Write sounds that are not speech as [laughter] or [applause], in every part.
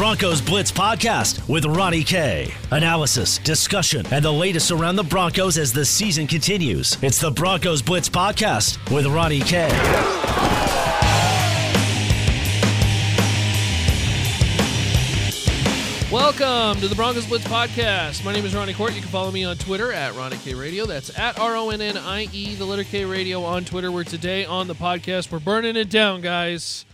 Broncos Blitz podcast with Ronnie K. Analysis, discussion, and the latest around the Broncos as the season continues. It's the Broncos Blitz podcast with Ronnie K. Welcome to the Broncos Blitz podcast. My name is Ronnie Court. You can follow me on Twitter at Ronnie K Radio. That's at R O N N I E, the letter K Radio on Twitter. We're today on the podcast, we're burning it down, guys.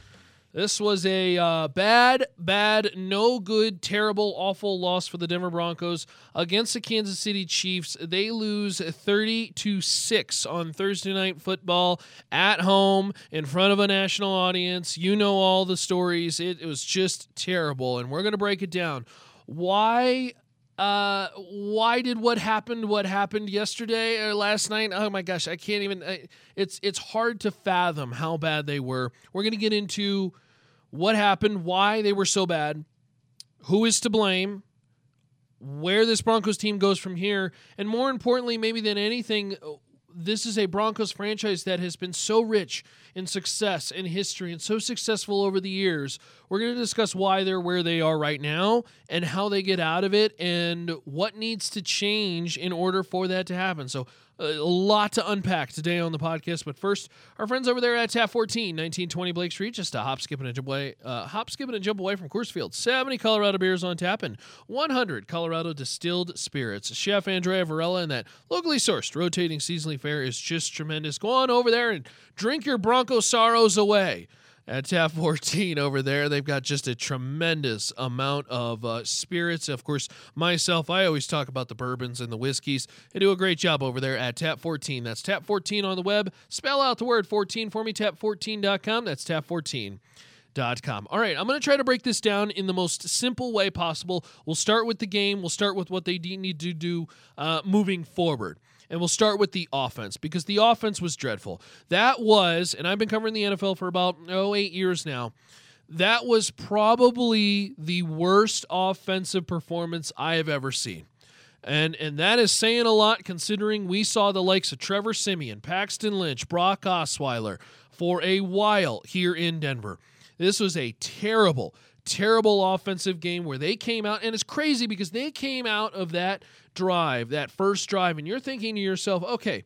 This was a uh, bad, bad, no good, terrible, awful loss for the Denver Broncos against the Kansas City Chiefs. They lose 30 to 6 on Thursday night football at home in front of a national audience. You know all the stories. It, it was just terrible, and we're going to break it down. Why uh why did what happened what happened yesterday or last night oh my gosh i can't even I, it's it's hard to fathom how bad they were we're to get into what happened, why they were so bad, who is to blame, where this Broncos team goes from here, and more importantly, maybe than anything, this is a Broncos franchise that has been so rich in success and history and so successful over the years. We're going to discuss why they're where they are right now and how they get out of it and what needs to change in order for that to happen. So, a lot to unpack today on the podcast. But first, our friends over there at Tap 14, 1920 Blake Street, just a hop, skip, and a jump away, uh, hop, skip, and a jump away from Coors Field. 70 Colorado beers on tap and 100 Colorado distilled spirits. Chef Andrea Varela and that locally sourced rotating seasonally fare is just tremendous. Go on over there and drink your Bronco sorrows away at Tap 14 over there. They've got just a tremendous amount of uh, spirits. Of course, myself, I always talk about the bourbons and the whiskeys. They do a great job over there at Tap 14. That's Tap 14 on the web. Spell out the word 14 for me, tap14.com. That's Tap 14. Com. All right, I'm going to try to break this down in the most simple way possible. We'll start with the game. We'll start with what they need to do uh, moving forward. And we'll start with the offense because the offense was dreadful. That was, and I've been covering the NFL for about, oh, eight years now. That was probably the worst offensive performance I have ever seen. And, and that is saying a lot considering we saw the likes of Trevor Siemian, Paxton Lynch, Brock Osweiler for a while here in Denver. This was a terrible, terrible offensive game where they came out, and it's crazy because they came out of that drive, that first drive, and you're thinking to yourself, okay,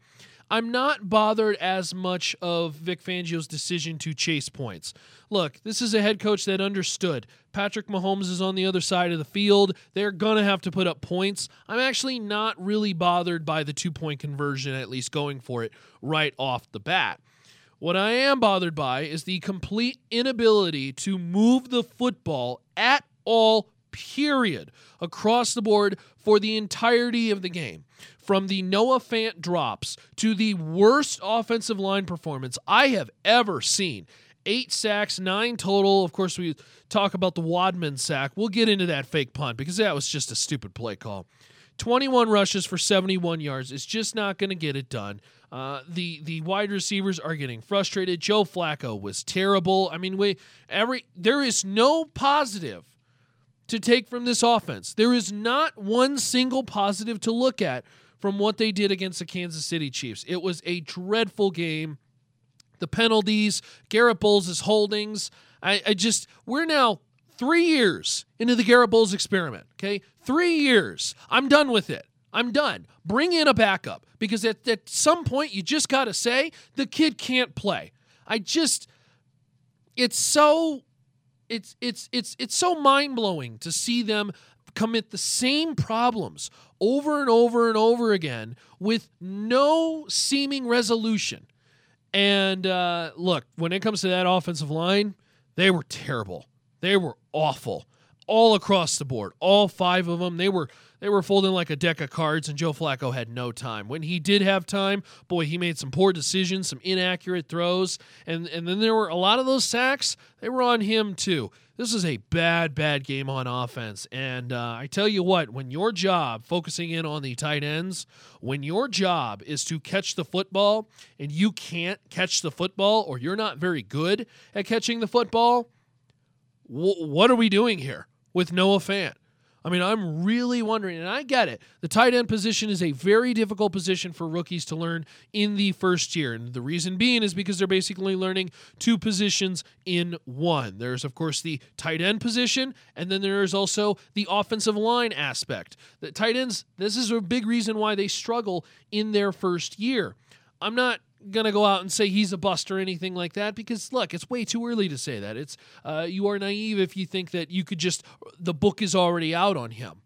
I'm not bothered as much of Vic Fangio's decision to chase points. Look, this is a head coach that understood. Patrick Mahomes is on the other side of the field. They're going to have to put up points. I'm actually not really bothered by the two point conversion, at least going for it right off the bat. What I am bothered by is the complete inability to move the football at all, period, across the board for the entirety of the game. From the Noah Fant drops to the worst offensive line performance I have ever seen. Eight sacks, nine total. Of course, we talk about the Wadman sack. We'll get into that fake punt because that was just a stupid play call. 21 rushes for 71 yards is just not going to get it done. Uh, the the wide receivers are getting frustrated. Joe Flacco was terrible. I mean, we every there is no positive to take from this offense. There is not one single positive to look at from what they did against the Kansas City Chiefs. It was a dreadful game. The penalties, Garett Bolles' holdings. I, I just we're now three years into the Garrett Bowles experiment. Okay, three years. I'm done with it. I'm done. Bring in a backup because at, at some point you just got to say the kid can't play. I just, it's so, it's it's it's it's so mind blowing to see them commit the same problems over and over and over again with no seeming resolution. And uh, look, when it comes to that offensive line, they were terrible. They were awful all across the board. All five of them. They were they were folding like a deck of cards, and Joe Flacco had no time. When he did have time, boy, he made some poor decisions, some inaccurate throws, and and then there were a lot of those sacks. They were on him too. This is a bad, bad game on offense. And uh, I tell you what, when your job, focusing in on the tight ends, when your job is to catch the football and you can't catch the football or you're not very good at catching the football, what are we doing here with Noah Fant? I mean, I'm really wondering, and I get it. The tight end position is a very difficult position for rookies to learn in the first year. And the reason being is because they're basically learning two positions in one. There's, of course, the tight end position, and then there is also the offensive line aspect. The tight ends, this is a big reason why they struggle in their first year. I'm not gonna go out and say he's a bust or anything like that because look it's way too early to say that. It's uh, you are naive if you think that you could just the book is already out on him.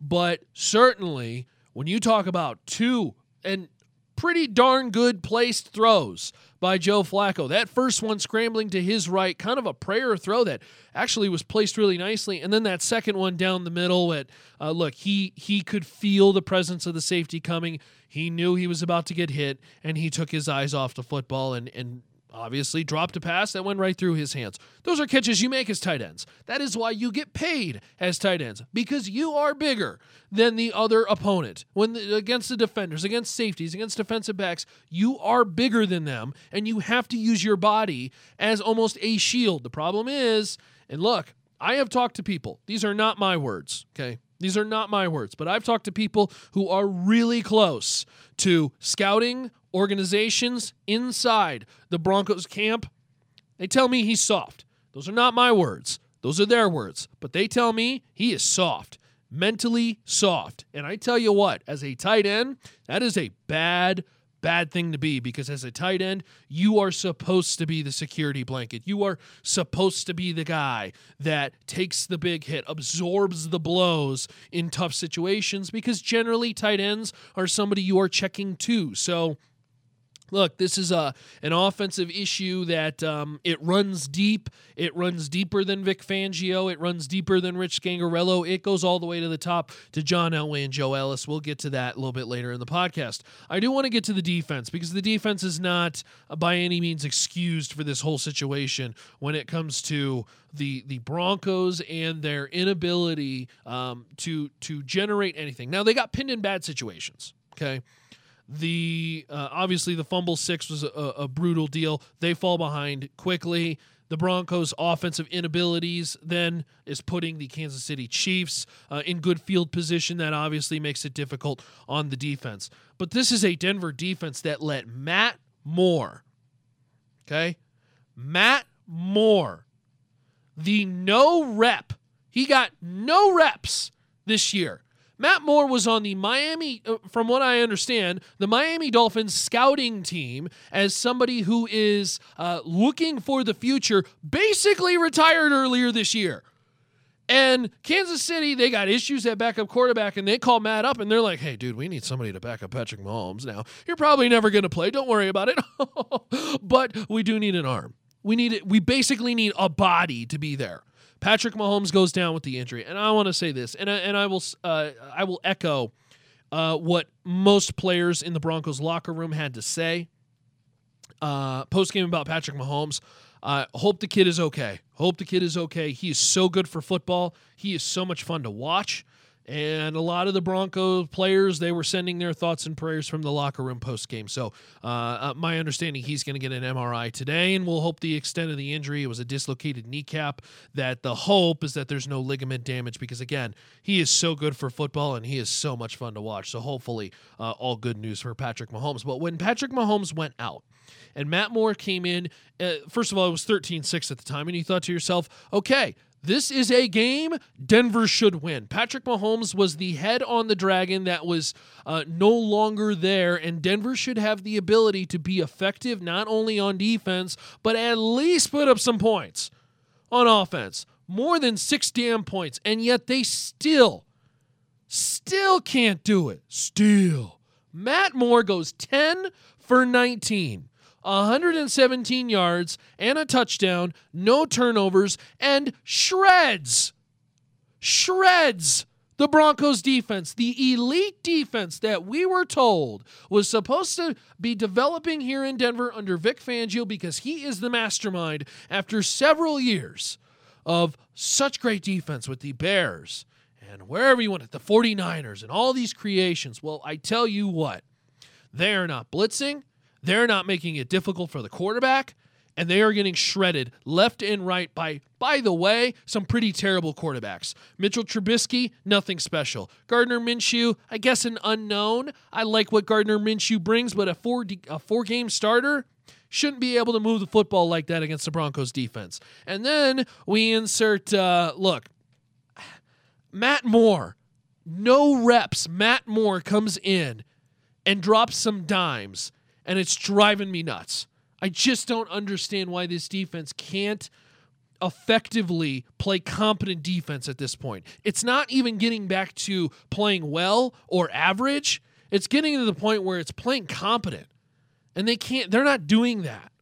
But certainly when you talk about two and pretty darn good placed throws by Joe Flacco. That first one scrambling to his right, kind of a prayer throw that actually was placed really nicely, and then that second one down the middle. At uh, look, he he could feel the presence of the safety coming. He knew he was about to get hit, and he took his eyes off the football and and obviously dropped a pass that went right through his hands. Those are catches you make as tight ends. That is why you get paid as tight ends because you are bigger than the other opponent. When the, against the defenders, against safeties, against defensive backs, you are bigger than them and you have to use your body as almost a shield. The problem is, and look, I have talked to people. These are not my words, okay? These are not my words, but I've talked to people who are really close to scouting organizations inside the Broncos camp. They tell me he's soft. Those are not my words, those are their words. But they tell me he is soft, mentally soft. And I tell you what, as a tight end, that is a bad bad thing to be because as a tight end, you are supposed to be the security blanket. You are supposed to be the guy that takes the big hit, absorbs the blows in tough situations because generally tight ends are somebody you are checking to. So, Look, this is a an offensive issue that um, it runs deep. It runs deeper than Vic Fangio. It runs deeper than Rich Scangarello. It goes all the way to the top to John Elway and Joe Ellis. We'll get to that a little bit later in the podcast. I do want to get to the defense because the defense is not uh, by any means excused for this whole situation when it comes to the the Broncos and their inability um, to to generate anything. Now they got pinned in bad situations. Okay. The uh, obviously the fumble six was a, a brutal deal. They fall behind quickly. The Broncos' offensive inabilities then is putting the Kansas City Chiefs uh, in good field position. That obviously makes it difficult on the defense. But this is a Denver defense that let Matt Moore, okay, Matt Moore, the no rep, he got no reps this year. Matt Moore was on the Miami, uh, from what I understand, the Miami Dolphins scouting team as somebody who is uh, looking for the future, basically retired earlier this year. And Kansas City, they got issues at backup quarterback, and they call Matt up, and they're like, "Hey, dude, we need somebody to back up Patrick Mahomes. Now, you're probably never going to play. Don't worry about it, [laughs] but we do need an arm. We need it. We basically need a body to be there." Patrick Mahomes goes down with the injury, and I want to say this, and I, and I will uh, I will echo uh, what most players in the Broncos locker room had to say uh, post game about Patrick Mahomes. Uh, hope the kid is okay. Hope the kid is okay. He is so good for football. He is so much fun to watch. And a lot of the Broncos players, they were sending their thoughts and prayers from the locker room post game. So, uh, uh, my understanding, he's going to get an MRI today, and we'll hope the extent of the injury. It was a dislocated kneecap. That the hope is that there's no ligament damage because, again, he is so good for football and he is so much fun to watch. So, hopefully, uh, all good news for Patrick Mahomes. But when Patrick Mahomes went out, and Matt Moore came in. Uh, first of all, it was 13 6 at the time. And you thought to yourself, okay, this is a game Denver should win. Patrick Mahomes was the head on the dragon that was uh, no longer there, and Denver should have the ability to be effective not only on defense, but at least put up some points on offense. More than six damn points, and yet they still, still can't do it. Still. Matt Moore goes 10 for 19. 117 yards and a touchdown, no turnovers, and shreds, shreds the Broncos defense, the elite defense that we were told was supposed to be developing here in Denver under Vic Fangio because he is the mastermind after several years of such great defense with the Bears and wherever you want it, the 49ers and all these creations. Well, I tell you what, they are not blitzing. They're not making it difficult for the quarterback. and they are getting shredded left and right by, by the way, some pretty terrible quarterbacks. Mitchell Trubisky, nothing special. Gardner Minshew, I guess an unknown. I like what Gardner Minshew brings, but a four a four game starter shouldn't be able to move the football like that against the Broncos defense. And then we insert uh, look, Matt Moore, no reps. Matt Moore comes in and drops some dimes, and it's driving me nuts. I just don't understand why this defense can't effectively play competent defense at this point. It's not even getting back to playing well or average. It's getting to the point where it's playing competent. And they can't they're not doing that.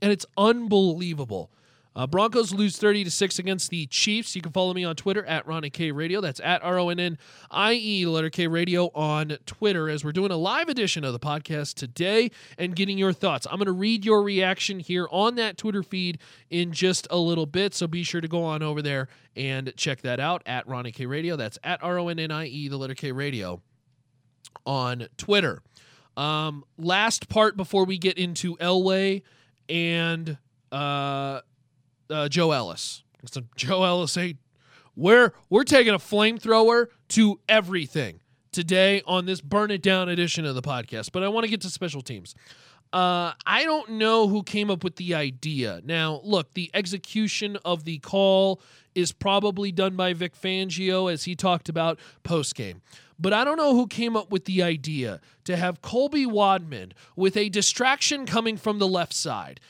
And it's unbelievable. Uh, Broncos lose 30 to 6 against the Chiefs. You can follow me on Twitter at Ronnie K Radio. That's at R O N N I E, letter K Radio on Twitter, as we're doing a live edition of the podcast today and getting your thoughts. I'm going to read your reaction here on that Twitter feed in just a little bit. So be sure to go on over there and check that out at Ronnie K Radio. That's at R O N N I E, the letter K Radio on Twitter. Um, last part before we get into Elway and. Uh, uh, Joe Ellis. So Joe Ellis, hey, we're we're taking a flamethrower to everything today on this burn it down edition of the podcast. But I want to get to special teams. Uh, I don't know who came up with the idea. Now, look, the execution of the call is probably done by Vic Fangio, as he talked about post game. But I don't know who came up with the idea to have Colby Wadman with a distraction coming from the left side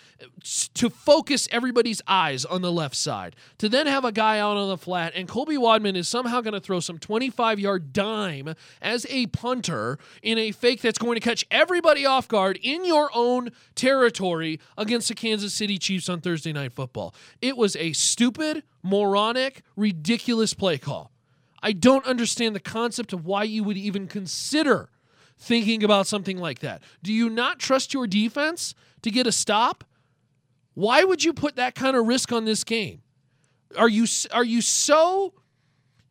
to focus everybody's eyes on the left side, to then have a guy out on the flat, and Colby Wadman is somehow going to throw some 25 yard dime as a punter in a fake that's going to catch everybody off guard in your own territory against the Kansas City Chiefs on Thursday Night Football. It was a stupid, moronic, ridiculous play call. I don't understand the concept of why you would even consider thinking about something like that. Do you not trust your defense to get a stop? Why would you put that kind of risk on this game? Are you are you so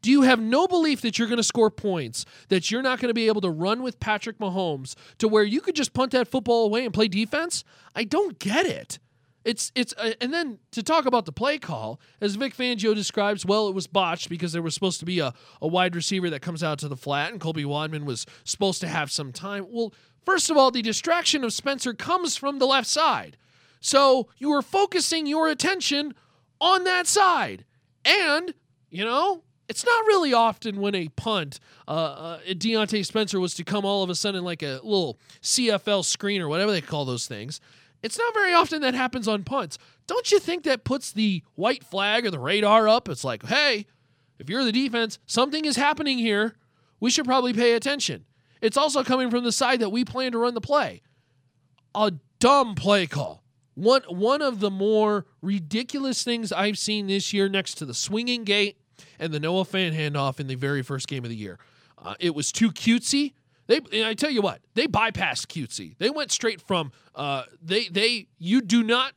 do you have no belief that you're going to score points, that you're not going to be able to run with Patrick Mahomes to where you could just punt that football away and play defense? I don't get it. It's it's uh, and then to talk about the play call, as Vic Fangio describes, well, it was botched because there was supposed to be a, a wide receiver that comes out to the flat, and Colby Wadman was supposed to have some time. Well, first of all, the distraction of Spencer comes from the left side, so you were focusing your attention on that side, and you know it's not really often when a punt, uh, uh, Diontae Spencer was to come all of a sudden like a little CFL screen or whatever they call those things. It's not very often that happens on punts. Don't you think that puts the white flag or the radar up? It's like, hey, if you're the defense, something is happening here. We should probably pay attention. It's also coming from the side that we plan to run the play. A dumb play call. One one of the more ridiculous things I've seen this year, next to the swinging gate and the Noah Fant handoff in the very first game of the year. Uh, it was too cutesy. They, I tell you what, they bypassed cutesy. They went straight from uh, they they you do not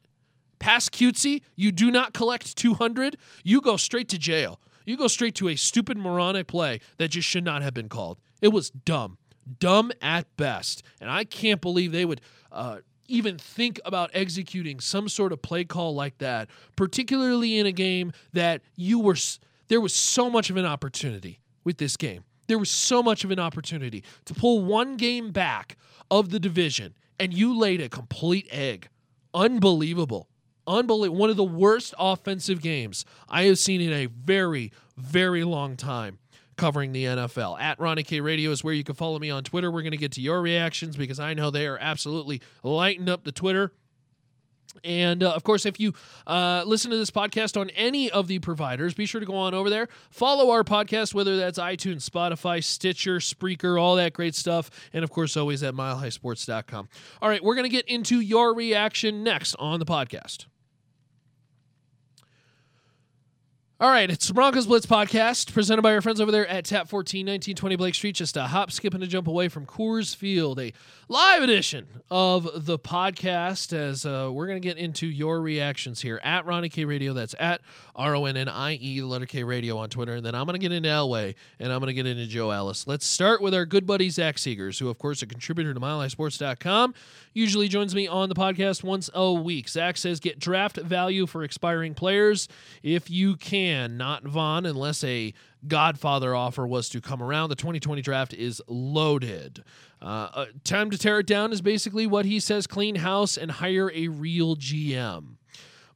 pass cutesy, you do not collect 200, you go straight to jail. You go straight to a stupid moronic play that just should not have been called. It was dumb, dumb at best, and I can't believe they would. Uh, even think about executing some sort of play call like that, particularly in a game that you were there was so much of an opportunity with this game. There was so much of an opportunity to pull one game back of the division, and you laid a complete egg. Unbelievable. Unbelievable. One of the worst offensive games I have seen in a very, very long time covering the NFL. At Ronnie K Radio is where you can follow me on Twitter. We're going to get to your reactions because I know they are absolutely lighting up the Twitter. And uh, of course, if you uh, listen to this podcast on any of the providers, be sure to go on over there, follow our podcast, whether that's iTunes, Spotify, Stitcher, Spreaker, all that great stuff. And of course, always at milehighsports.com. All right, we're going to get into your reaction next on the podcast. All right, it's Broncos Blitz podcast presented by our friends over there at Tap 14, 1920 Blake Street, just a hop, skip, and a jump away from Coors Field. A live edition of the podcast as uh, we're going to get into your reactions here at Ronnie K Radio. That's at R O N N I E, the letter K Radio on Twitter. And then I'm going to get into Elway and I'm going to get into Joe Ellis. Let's start with our good buddy Zach Seegers, who, of course, a contributor to MileHighSports.com. Usually joins me on the podcast once a week. Zach says get draft value for expiring players if you can, not Von, unless a Godfather offer was to come around. The 2020 draft is loaded. Uh, uh, time to tear it down is basically what he says clean house and hire a real GM.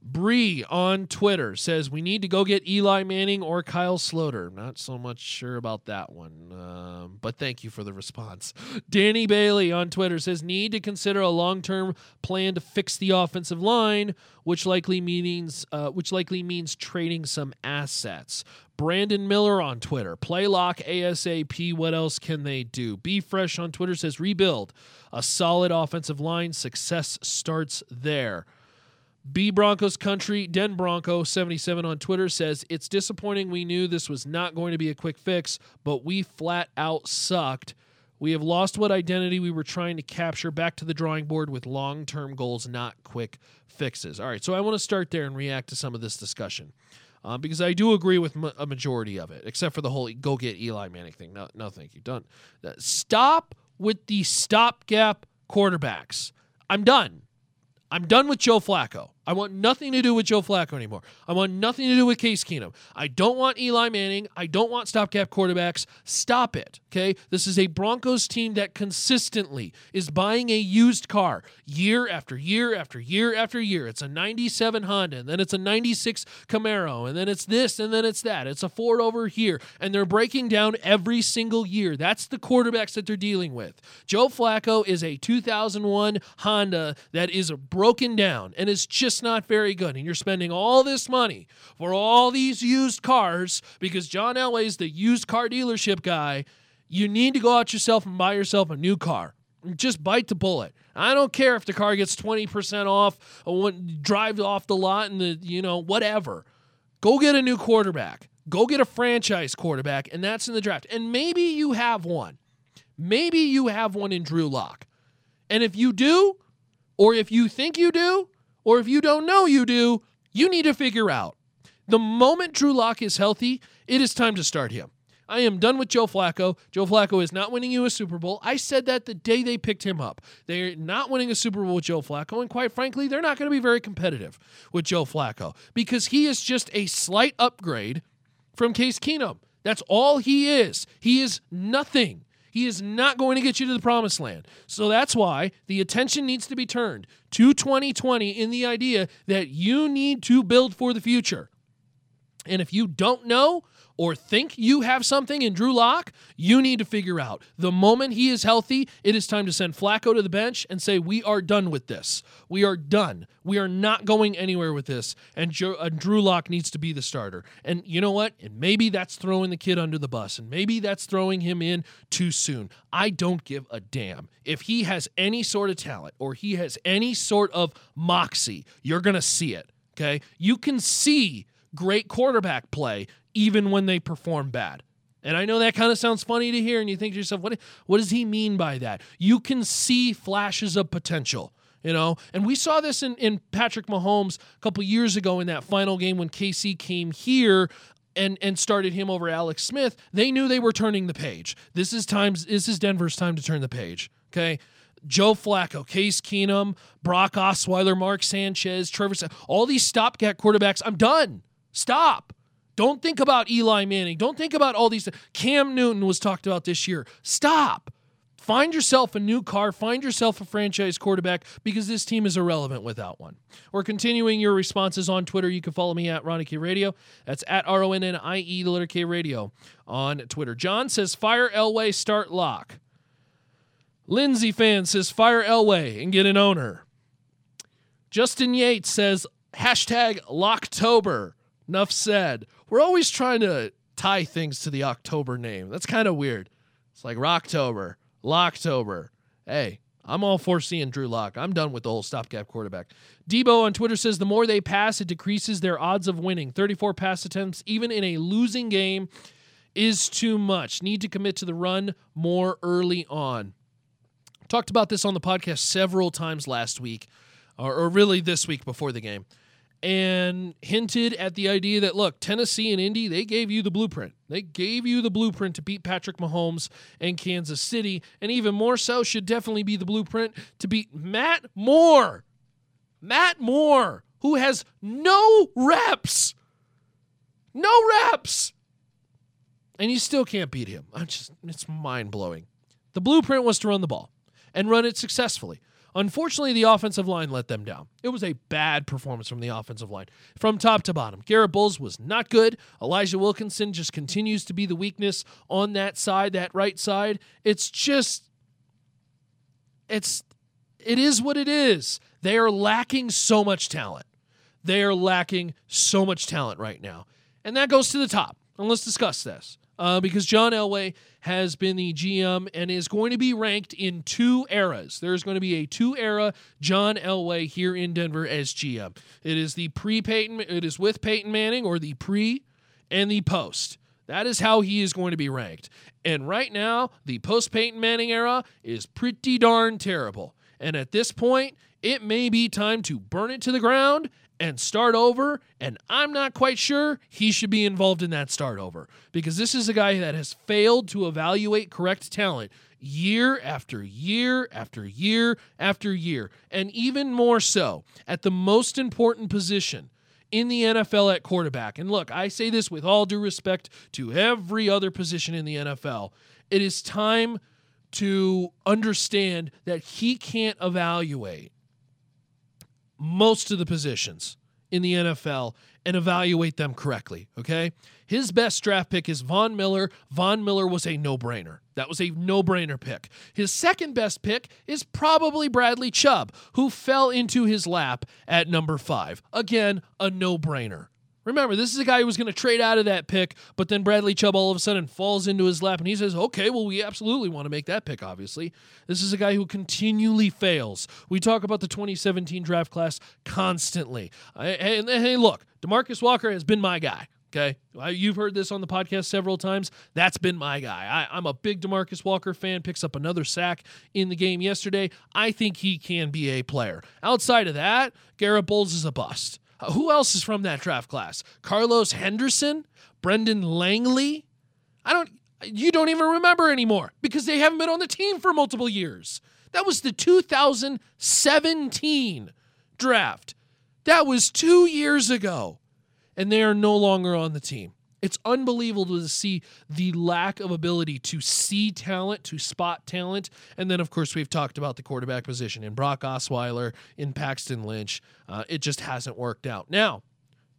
Bree on Twitter says we need to go get Eli Manning or Kyle Sloter. Not so much sure about that one, um, but thank you for the response. [laughs] Danny Bailey on Twitter says need to consider a long-term plan to fix the offensive line, which likely means uh, which likely means trading some assets. Brandon Miller on Twitter. Playlock ASAP. What else can they do? Be Fresh on Twitter says rebuild. A solid offensive line. Success starts there. B Broncos Country, Den Bronco 77 on Twitter says, It's disappointing we knew this was not going to be a quick fix, but we flat out sucked. We have lost what identity we were trying to capture back to the drawing board with long term goals, not quick fixes. All right, so I want to start there and react to some of this discussion. Um, because I do agree with ma- a majority of it, except for the whole go get Eli Manning thing. No, no, thank you. Done. Uh, stop with the stopgap quarterbacks. I'm done. I'm done with Joe Flacco. I want nothing to do with Joe Flacco anymore. I want nothing to do with Case Keenum. I don't want Eli Manning. I don't want stopgap quarterbacks. Stop it. Okay? This is a Broncos team that consistently is buying a used car year after year after year after year. It's a 97 Honda, and then it's a 96 Camaro, and then it's this, and then it's that. It's a Ford over here, and they're breaking down every single year. That's the quarterbacks that they're dealing with. Joe Flacco is a 2001 Honda that is broken down and is just not very good. And you're spending all this money for all these used cars because John Elway is the used car dealership guy. You need to go out yourself and buy yourself a new car. Just bite the bullet. I don't care if the car gets 20% off drive off the lot and the, you know, whatever. Go get a new quarterback. Go get a franchise quarterback, and that's in the draft. And maybe you have one. Maybe you have one in Drew Lock. And if you do, or if you think you do, or if you don't know you do, you need to figure out. The moment Drew Lock is healthy, it is time to start him. I am done with Joe Flacco. Joe Flacco is not winning you a Super Bowl. I said that the day they picked him up. They're not winning a Super Bowl with Joe Flacco, and quite frankly, they're not going to be very competitive with Joe Flacco because he is just a slight upgrade from Case Keenum. That's all he is. He is nothing. He is not going to get you to the promised land. So that's why the attention needs to be turned to 2020 in the idea that you need to build for the future. And if you don't know, or think you have something in Drew Lock, you need to figure out. The moment he is healthy, it is time to send Flacco to the bench and say, We are done with this. We are done. We are not going anywhere with this. And Drew Lock needs to be the starter. And you know what? And maybe that's throwing the kid under the bus, and maybe that's throwing him in too soon. I don't give a damn. If he has any sort of talent or he has any sort of moxie, you're going to see it. Okay? You can see great quarterback play even when they perform bad. And I know that kind of sounds funny to hear, and you think to yourself, what, what does he mean by that? You can see flashes of potential, you know? And we saw this in, in Patrick Mahomes a couple years ago in that final game when KC came here and and started him over Alex Smith. They knew they were turning the page. This is times this is Denver's time to turn the page. Okay. Joe Flacco, Case Keenum, Brock Osweiler, Mark Sanchez, Trevor, all these stopgap quarterbacks. I'm done. Stop. Don't think about Eli Manning. Don't think about all these. Cam Newton was talked about this year. Stop. Find yourself a new car. Find yourself a franchise quarterback because this team is irrelevant without one. We're continuing your responses on Twitter. You can follow me at Ronnie K Radio. That's at R O N N I E, the letter K Radio on Twitter. John says, Fire Elway, start lock. Lindsay fan says, Fire Elway and get an owner. Justin Yates says, hashtag Locktober. Enough said. We're always trying to tie things to the October name. That's kind of weird. It's like Rocktober, Locktober. Hey, I'm all for seeing Drew Lock. I'm done with the whole stopgap quarterback. Debo on Twitter says the more they pass, it decreases their odds of winning. 34 pass attempts, even in a losing game, is too much. Need to commit to the run more early on. Talked about this on the podcast several times last week, or, or really this week before the game and hinted at the idea that look, Tennessee and Indy, they gave you the blueprint. They gave you the blueprint to beat Patrick Mahomes and Kansas City, and even more so should definitely be the blueprint to beat Matt Moore. Matt Moore, who has no reps. No reps. And you still can't beat him. I'm just it's mind-blowing. The blueprint was to run the ball and run it successfully. Unfortunately, the offensive line let them down. It was a bad performance from the offensive line from top to bottom. Garett Bolles was not good. Elijah Wilkinson just continues to be the weakness on that side, that right side. It's just, it's, it is what it is. They are lacking so much talent. They are lacking so much talent right now. And that goes to the top. And let's discuss this uh, because John Elway has been the GM and is going to be ranked in two eras. There's going to be a two era John Elway here in Denver as GM. It is the pre Peyton, it is with Peyton Manning or the pre and the post. That is how he is going to be ranked. And right now, the post Peyton Manning era is pretty darn terrible. And at this point, it may be time to burn it to the ground and start over. And I'm not quite sure he should be involved in that start over because this is a guy that has failed to evaluate correct talent year after year after year after year. And even more so at the most important position in the NFL at quarterback. And look, I say this with all due respect to every other position in the NFL. It is time to understand that he can't evaluate most of the positions in the NFL and evaluate them correctly, okay? His best draft pick is Von Miller. Von Miller was a no brainer. That was a no brainer pick. His second best pick is probably Bradley Chubb, who fell into his lap at number five. Again, a no brainer. Remember, this is a guy who was going to trade out of that pick, but then Bradley Chubb all of a sudden falls into his lap and he says, okay, well, we absolutely want to make that pick, obviously. This is a guy who continually fails. We talk about the 2017 draft class constantly. Hey, hey look, Demarcus Walker has been my guy. Okay. You've heard this on the podcast several times. That's been my guy. I, am a big Demarcus Walker fan, picks up another sack in the game yesterday. I think he can be a player. Outside of that, Garett Bolles is a bust. Uh, who else is from that draft class? Carlos Henderson, Brendan Langley. I don't. You don't even remember anymore because they haven't been on the team for multiple years. That was the 2017 draft. That was two years ago, and they are no longer on the team. It's unbelievable to see the lack of ability to see talent, to spot talent. And then, of course, we've talked about the quarterback position in Brock Osweiler, in Paxton Lynch. Uh, it just hasn't worked out. Now,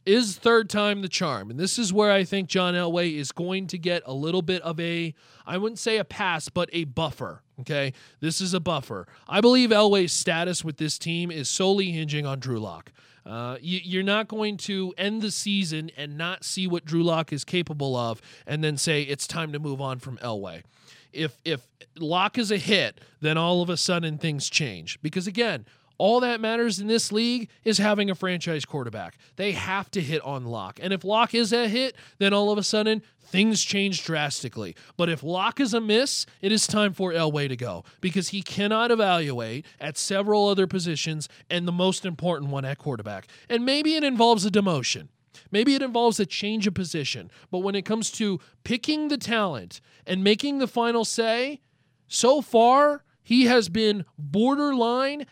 is third time the charm? And this is where I think John Elway is going to get a little bit of a, I wouldn't say a pass, but a buffer. Okay. This is a buffer. I believe Elway's status with this team is solely hinging on Drew Lock. Uh, you, are not going to end the season and not see what Drew Lock is capable of, and then say it's time to move on from Elway. If if Lock is a hit, then all of a sudden things change. Because again, all that matters in this league is having a franchise quarterback. They have to hit on Lock. And if Lock is a hit, then all of a sudden things change drastically. But if Lock is a miss, it is time for Elway to go because he cannot evaluate at several other positions and the most important one at quarterback. And maybe it involves a demotion. Maybe it involves a change of position. But when it comes to picking the talent and making the final say, so far, he has been borderline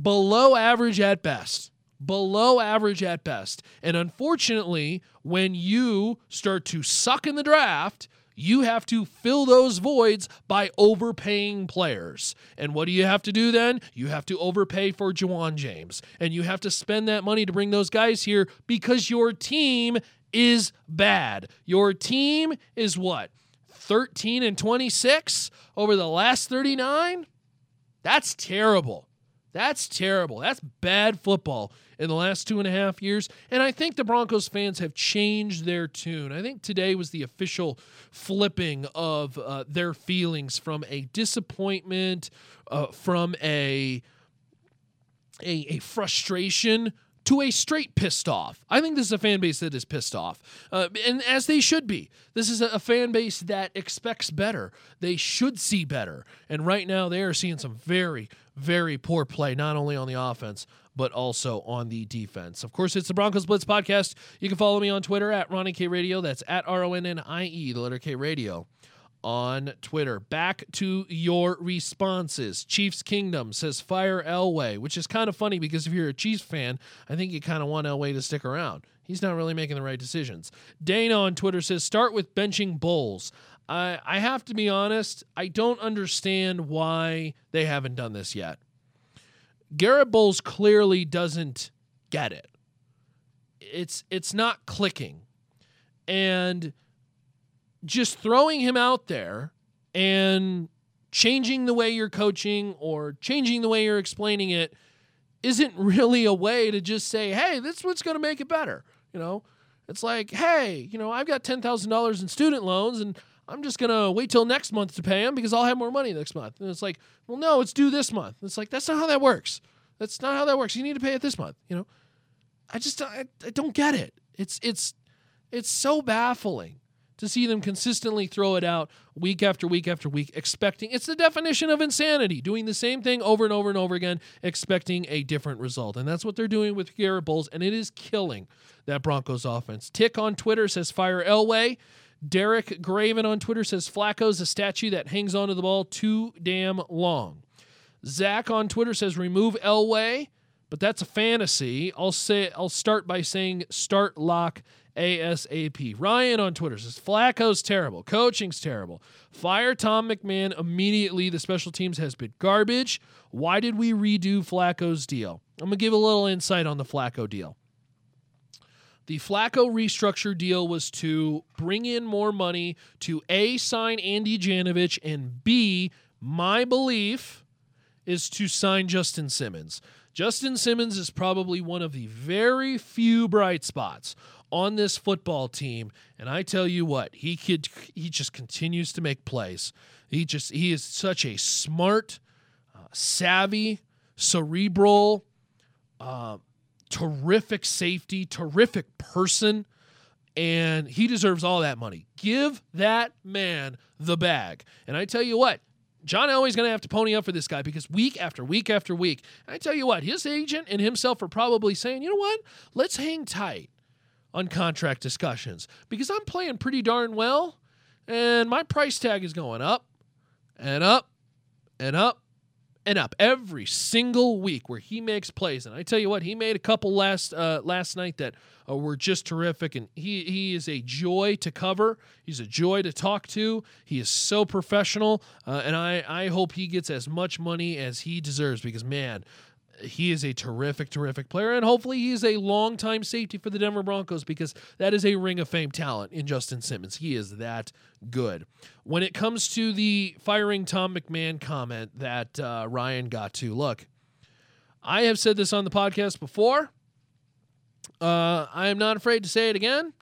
below average at best. Below average at best. And unfortunately, when you start to suck in the draft, you have to fill those voids by overpaying players. And what do you have to do then? You have to overpay for Ja'Wuan James. And you have to spend that money to bring those guys here because your team is bad. Your team is what? 13 and 26 over the last 39? That's terrible. That's terrible. That's bad football. in the last two and a half years. And I think the Broncos fans have changed their tune. I think today was the official flipping of uh, their feelings from a disappointment, uh, from a, a, a frustration to a straight pissed off. I think this is a fan base that is pissed off, uh, and as they should be. This is a, a, fan base that expects better. They should see better, and right now they are seeing some very, very poor play, not only on the offense but also on the defense. Of course, it's the Broncos Blitz podcast. You can follow me on Twitter at Ronnie K Radio. That's at R O N N I E, the letter K Radio on Twitter. Back to your responses. Chiefs Kingdom says fire Elway, which is kind of funny because if you're a Chiefs fan, I think you kind of want Elway to stick around. He's not really making the right decisions. Dana on Twitter says start with benching Bolles. I, I have to be honest, I don't understand why they haven't done this yet. Garett Bolles clearly doesn't get it. It's it's not clicking. And just throwing him out there and changing the way you're coaching or changing the way you're explaining it isn't [laughs] really a way to just say, hey, this is what's going to make it better. You know, it's like, hey, you know, I've got $10,000 in student loans and I'm just going to wait till next month to pay them because I'll have more money next month. And it's like, well, no, it's due this month. It's like, that's not how that works. That's not how that works. You need to pay it this month. You know, I just, I, I don't get it. It's, it's, it's so baffling to see them consistently throw it out week after week after week, expecting it's the definition of insanity, doing the same thing over and over and over again, expecting a different result. And that's what they're doing with Garett Bolles, and it is killing that Broncos offense. Tick on Twitter says fire Elway. Derek Graven on Twitter says Flacco's a statue that hangs onto the ball too damn long. Zach on Twitter says remove Elway, but that's a fantasy. I'll say I'll start by saying start lock ASAP. Ryan on Twitter says Flacco's terrible. Coaching's terrible. Fire Tom McMahon immediately. The special teams has been garbage. Why did we redo Flacco's deal? I'm going to give a little insight on the Flacco deal. The Flacco restructure deal was to bring in more money to A, sign Andy Janovich, and B, my belief is to sign Justin Simmons. Justin Simmons is probably one of the very few bright spots on this football team, and I tell you what, he could he just continues to make plays. He just he is such a smart, uh, savvy, cerebral, uh, terrific safety, terrific person, and he deserves all that money. Give that man the bag. And I tell you what, John Elway's going to have to pony up for this guy because week after week after week, I tell you what, his agent and himself are probably saying, you know what, let's hang tight on contract discussions because I'm playing pretty darn well and my price tag is going up and up and up and up every single week where he makes plays. And I tell you what, he made a couple last uh, last night that uh, were just terrific. And he he is a joy to cover. He's a joy to talk to. He is so professional, uh, and I I hope he gets as much money as he deserves because man, he is a terrific, terrific player, and hopefully he is a long-time safety for the Denver Broncos because that is a ring of fame talent in Justin Simmons. He is that good. When it comes to the firing Tom McMahon comment that uh, Ryan got to, look, I have said this on the podcast before. Uh, I am not afraid to say it again.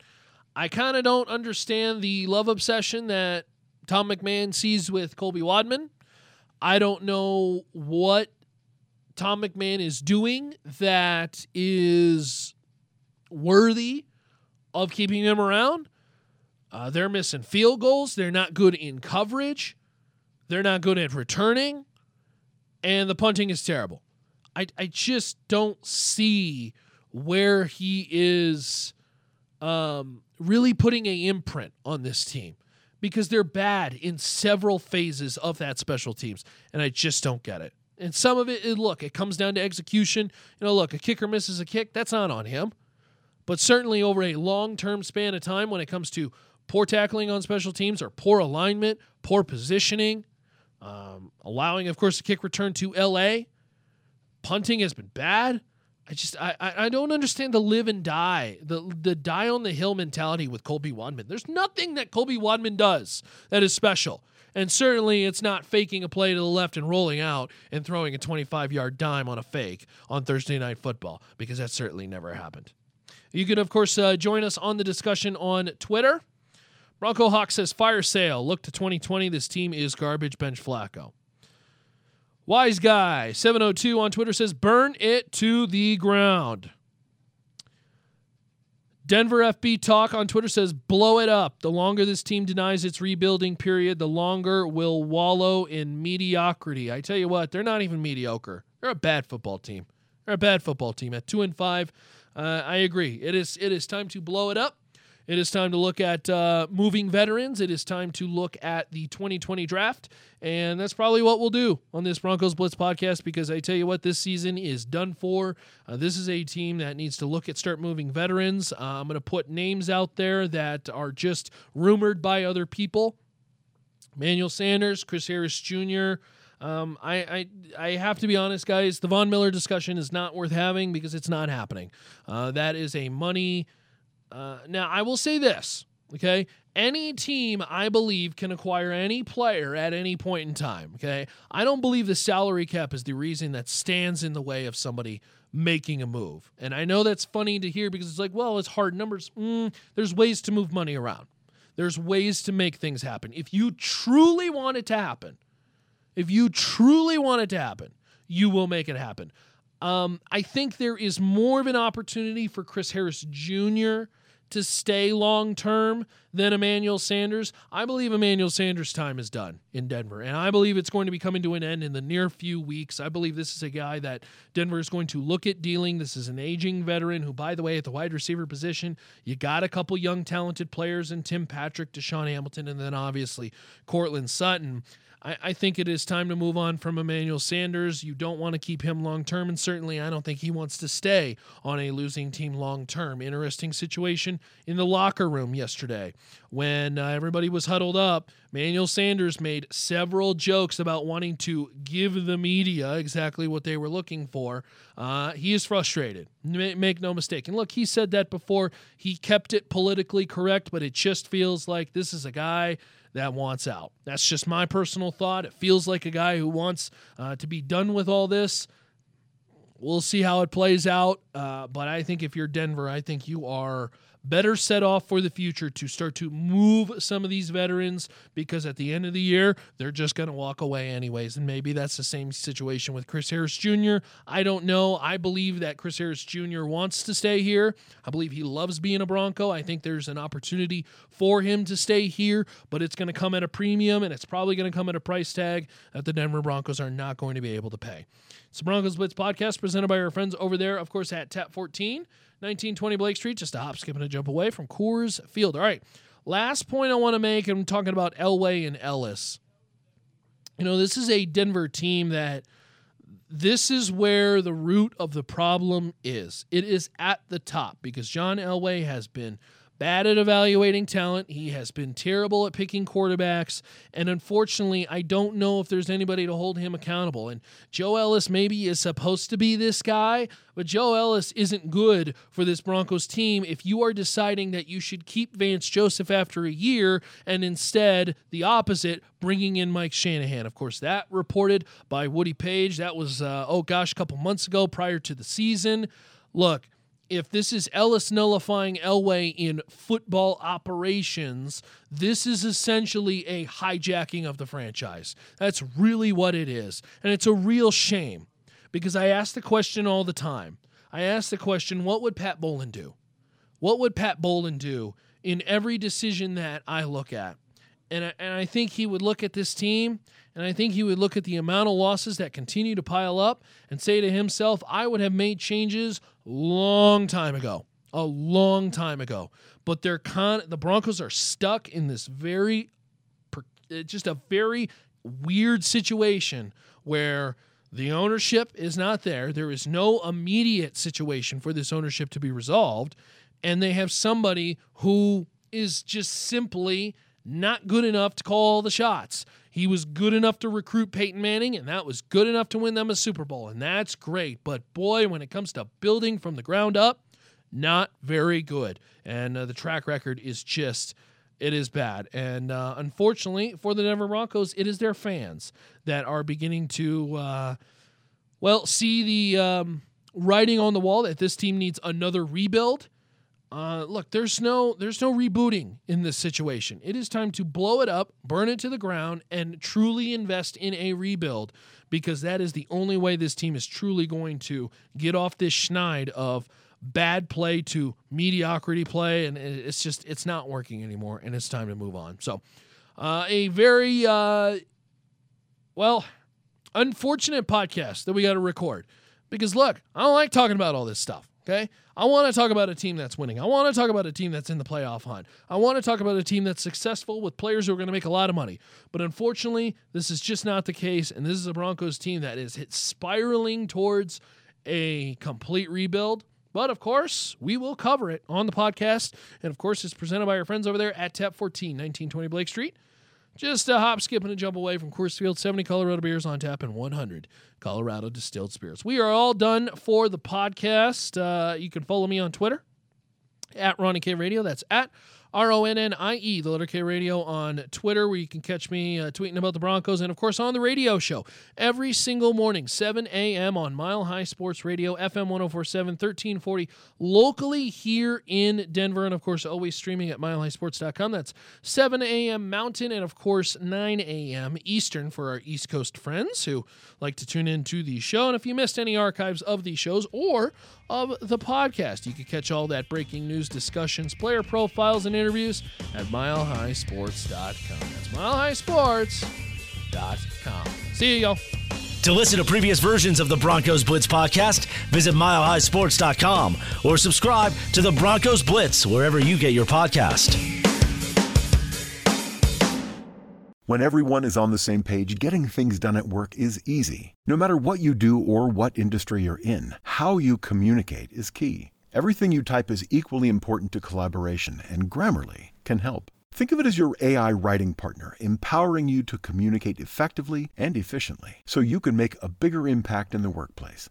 I kind of don't understand the love obsession that Tom McMahon sees with Colby Wadman. I don't know what Tom McMahon is doing that is worthy of keeping him around. Uh, they're missing field goals. They're not good in coverage. They're not good at returning. And the punting is terrible. I, I just don't see where he is um, really putting a imprint on this team because they're bad in several phases of that special teams. And I just don't get it. And some of it, look, it comes down to execution. You know, look, a kicker misses a kick, that's not on him. But certainly over a long term span of time, when it comes to poor tackling on special teams or poor alignment, poor positioning, um, allowing, of course, the kick return to LA, punting has been bad. I just I, I don't understand the live and die the the die on the hill mentality with Colby Wadman. There's nothing that Colby Wadman does that is special. And certainly it's not faking a play to the left and rolling out and throwing a 25 yard dime on a fake on Thursday Night Football, because that certainly never happened. You can, of course, uh, join us on the discussion on Twitter. Bronco Hawk says, Fire sale. Look to 2020. This team is garbage. Bench Flacco. Wise Guy 702 on Twitter says, Burn it to the ground. Denver FB Talk on Twitter says, blow it up. The longer this team denies its rebuilding period, the longer will wallow in mediocrity. I tell you what, they're not even mediocre. They're a bad football team. They're a bad football team. At two and five, uh, I agree. It is it is time to blow it up. It is time to look at uh, moving veterans. It is time to look at the 2020 draft. And that's probably what we'll do on this Broncos Blitz podcast because I tell you what, this season is done for. Uh, this is a team that needs to look at start moving veterans. Uh, I'm going to put names out there that are just rumored by other people Emmanuel Sanders, Chris Harris Jr., um, I, I I have to be honest, guys. The Von Miller discussion is not worth having because it's not happening. Uh, that is a money uh, now, I will say this, okay? Any team, I believe, can acquire any player at any point in time, okay? I don't believe the salary cap is the reason that stands in the way of somebody making a move. And I know that's funny to hear because it's like, well, it's hard numbers. Mm, there's ways to move money around, there's ways to make things happen. If you truly want it to happen, if you truly want it to happen, you will make it happen. Um, I think there is more of an opportunity for Chris Harris Jr to stay long term than Emmanuel Sanders. I believe Emmanuel Sanders' time is done in Denver, and I believe it's going to be coming to an end in the near few weeks. I believe this is a guy that Denver is going to look at dealing. This is an aging veteran who, by the way, at the wide receiver position, you got a couple young, talented players in Tim Patrick, DaeSean Hamilton, and then obviously Courtland Sutton. I, I think it is time to move on from Emmanuel Sanders. You don't want to keep him long term, and certainly I don't think he wants to stay on a losing team long term. Interesting situation in the locker room yesterday when uh, everybody was huddled up. Emmanuel Sanders made several jokes about wanting to give the media exactly what they were looking for. Uh, he is frustrated. Make no mistake. And look, he said that before. He kept it politically correct, but it just feels like this is a guy that wants out. That's just my personal thought. It feels like a guy who wants uh, to be done with all this. We'll see how it plays out. Uh, but I think if you're Denver, I think you are better set off for the future to start to move some of these veterans because at the end of the year, they're just going to walk away anyways. And maybe that's the same situation with Chris Harris Jr. I don't know. I believe that Chris Harris Jr. wants to stay here. I believe he loves being a Bronco. I think there's an opportunity for him to stay here, but it's going to come at a premium and it's probably going to come at a price tag that the Denver Broncos are not going to be able to pay. It's the Broncos Blitz podcast presented by our friends over there, of course, at Tap 14. 1920 Blake Street, just a hop, skip, and a jump away from Coors Field. All right, last point I want to make, I'm talking about Elway and Ellis. You know, this is a Denver team that this is where the root of the problem is. It is at the top because John Elway has been – bad at evaluating talent. He has been terrible at picking quarterbacks. And unfortunately, I don't know if there's anybody to hold him accountable. And Joe Ellis maybe is supposed to be this guy, but Joe Ellis isn't good for this Broncos team if you are deciding that you should keep Vance Joseph after a year and instead the opposite, bringing in Mike Shanahan. Of course, that reported by Woody Paige. That was, uh, oh gosh, a couple months ago prior to the season. Look, if this is Ellis nullifying Elway in football operations, this is essentially a hijacking of the franchise. That's really what it is. And it's a real shame because I ask the question all the time. I ask the question what would Pat Bowlen do? What would Pat Bowlen do in every decision that I look at? And I, and I think he would look at this team and I think he would look at the amount of losses that continue to pile up and say to himself, I would have made changes long time ago. A long time ago. But they're con the Broncos are stuck in this very uh, just a very weird situation where the ownership is not there. There is no immediate situation for this ownership to be resolved. And they have somebody who is just simply not good enough to call the shots. He was good enough to recruit Peyton Manning, and that was good enough to win them a Super Bowl, and that's great. But boy, when it comes to building from the ground up, not very good. And uh, the track record is just it is bad. And uh, unfortunately for the Denver Broncos, it is their fans that are beginning to, uh, well, see the um, writing on the wall that this team needs another rebuild. Uh, look, there's no there's no rebooting in this situation. It is time to blow it up, burn it to the ground, and truly invest in a rebuild because that is the only way this team is truly going to get off this schneid of bad play to mediocrity play, and it's just it's not working anymore, and it's time to move on. So, uh, a very uh, well unfortunate podcast that we got to record because look, I don't like talking about all this stuff. Okay. I want to talk about a team that's winning. I want to talk about a team that's in the playoff hunt. I want to talk about a team that's successful with players who are going to make a lot of money. But unfortunately, this is just not the case. And this is a Broncos team that is spiraling towards a complete rebuild. But of course, we will cover it on the podcast. And of course, it's presented by our friends over there at Tap 14, 1920 Blake Street. Just a hop, skip, and a jump away from Coors Field, 70 Colorado beers on tap and 100 Colorado distilled spirits. We are all done for the podcast. Uh, you can follow me on Twitter at Ronnie K Radio. That's at R O N N I E, the letter K Radio on Twitter, where you can catch me uh, tweeting about the Broncos and, of course, on the radio show every single morning, 7 a.m. on Mile High Sports Radio, FM 1047, 1340, locally here in Denver. And, of course, always streaming at milehighsports.com. That's 7 a.m. Mountain and, of course, 9 a.m. Eastern for our East Coast friends who like to tune in to the show. And if you missed any archives of these shows or of the podcast. You can catch all that breaking news, discussions, player profiles, and interviews at milehighsports.com. That's milehighsports.com. See you, y'all. To listen to previous versions of the Broncos Blitz podcast, visit milehighsports.com or subscribe to the Broncos Blitz wherever you get your podcast. When everyone is on the same page, getting things done at work is easy. No matter what you do or what industry you're in, how you communicate is key. Everything you type is equally important to collaboration, and Grammarly can help. Think of it as your AI writing partner, empowering you to communicate effectively and efficiently so you can make a bigger impact in the workplace.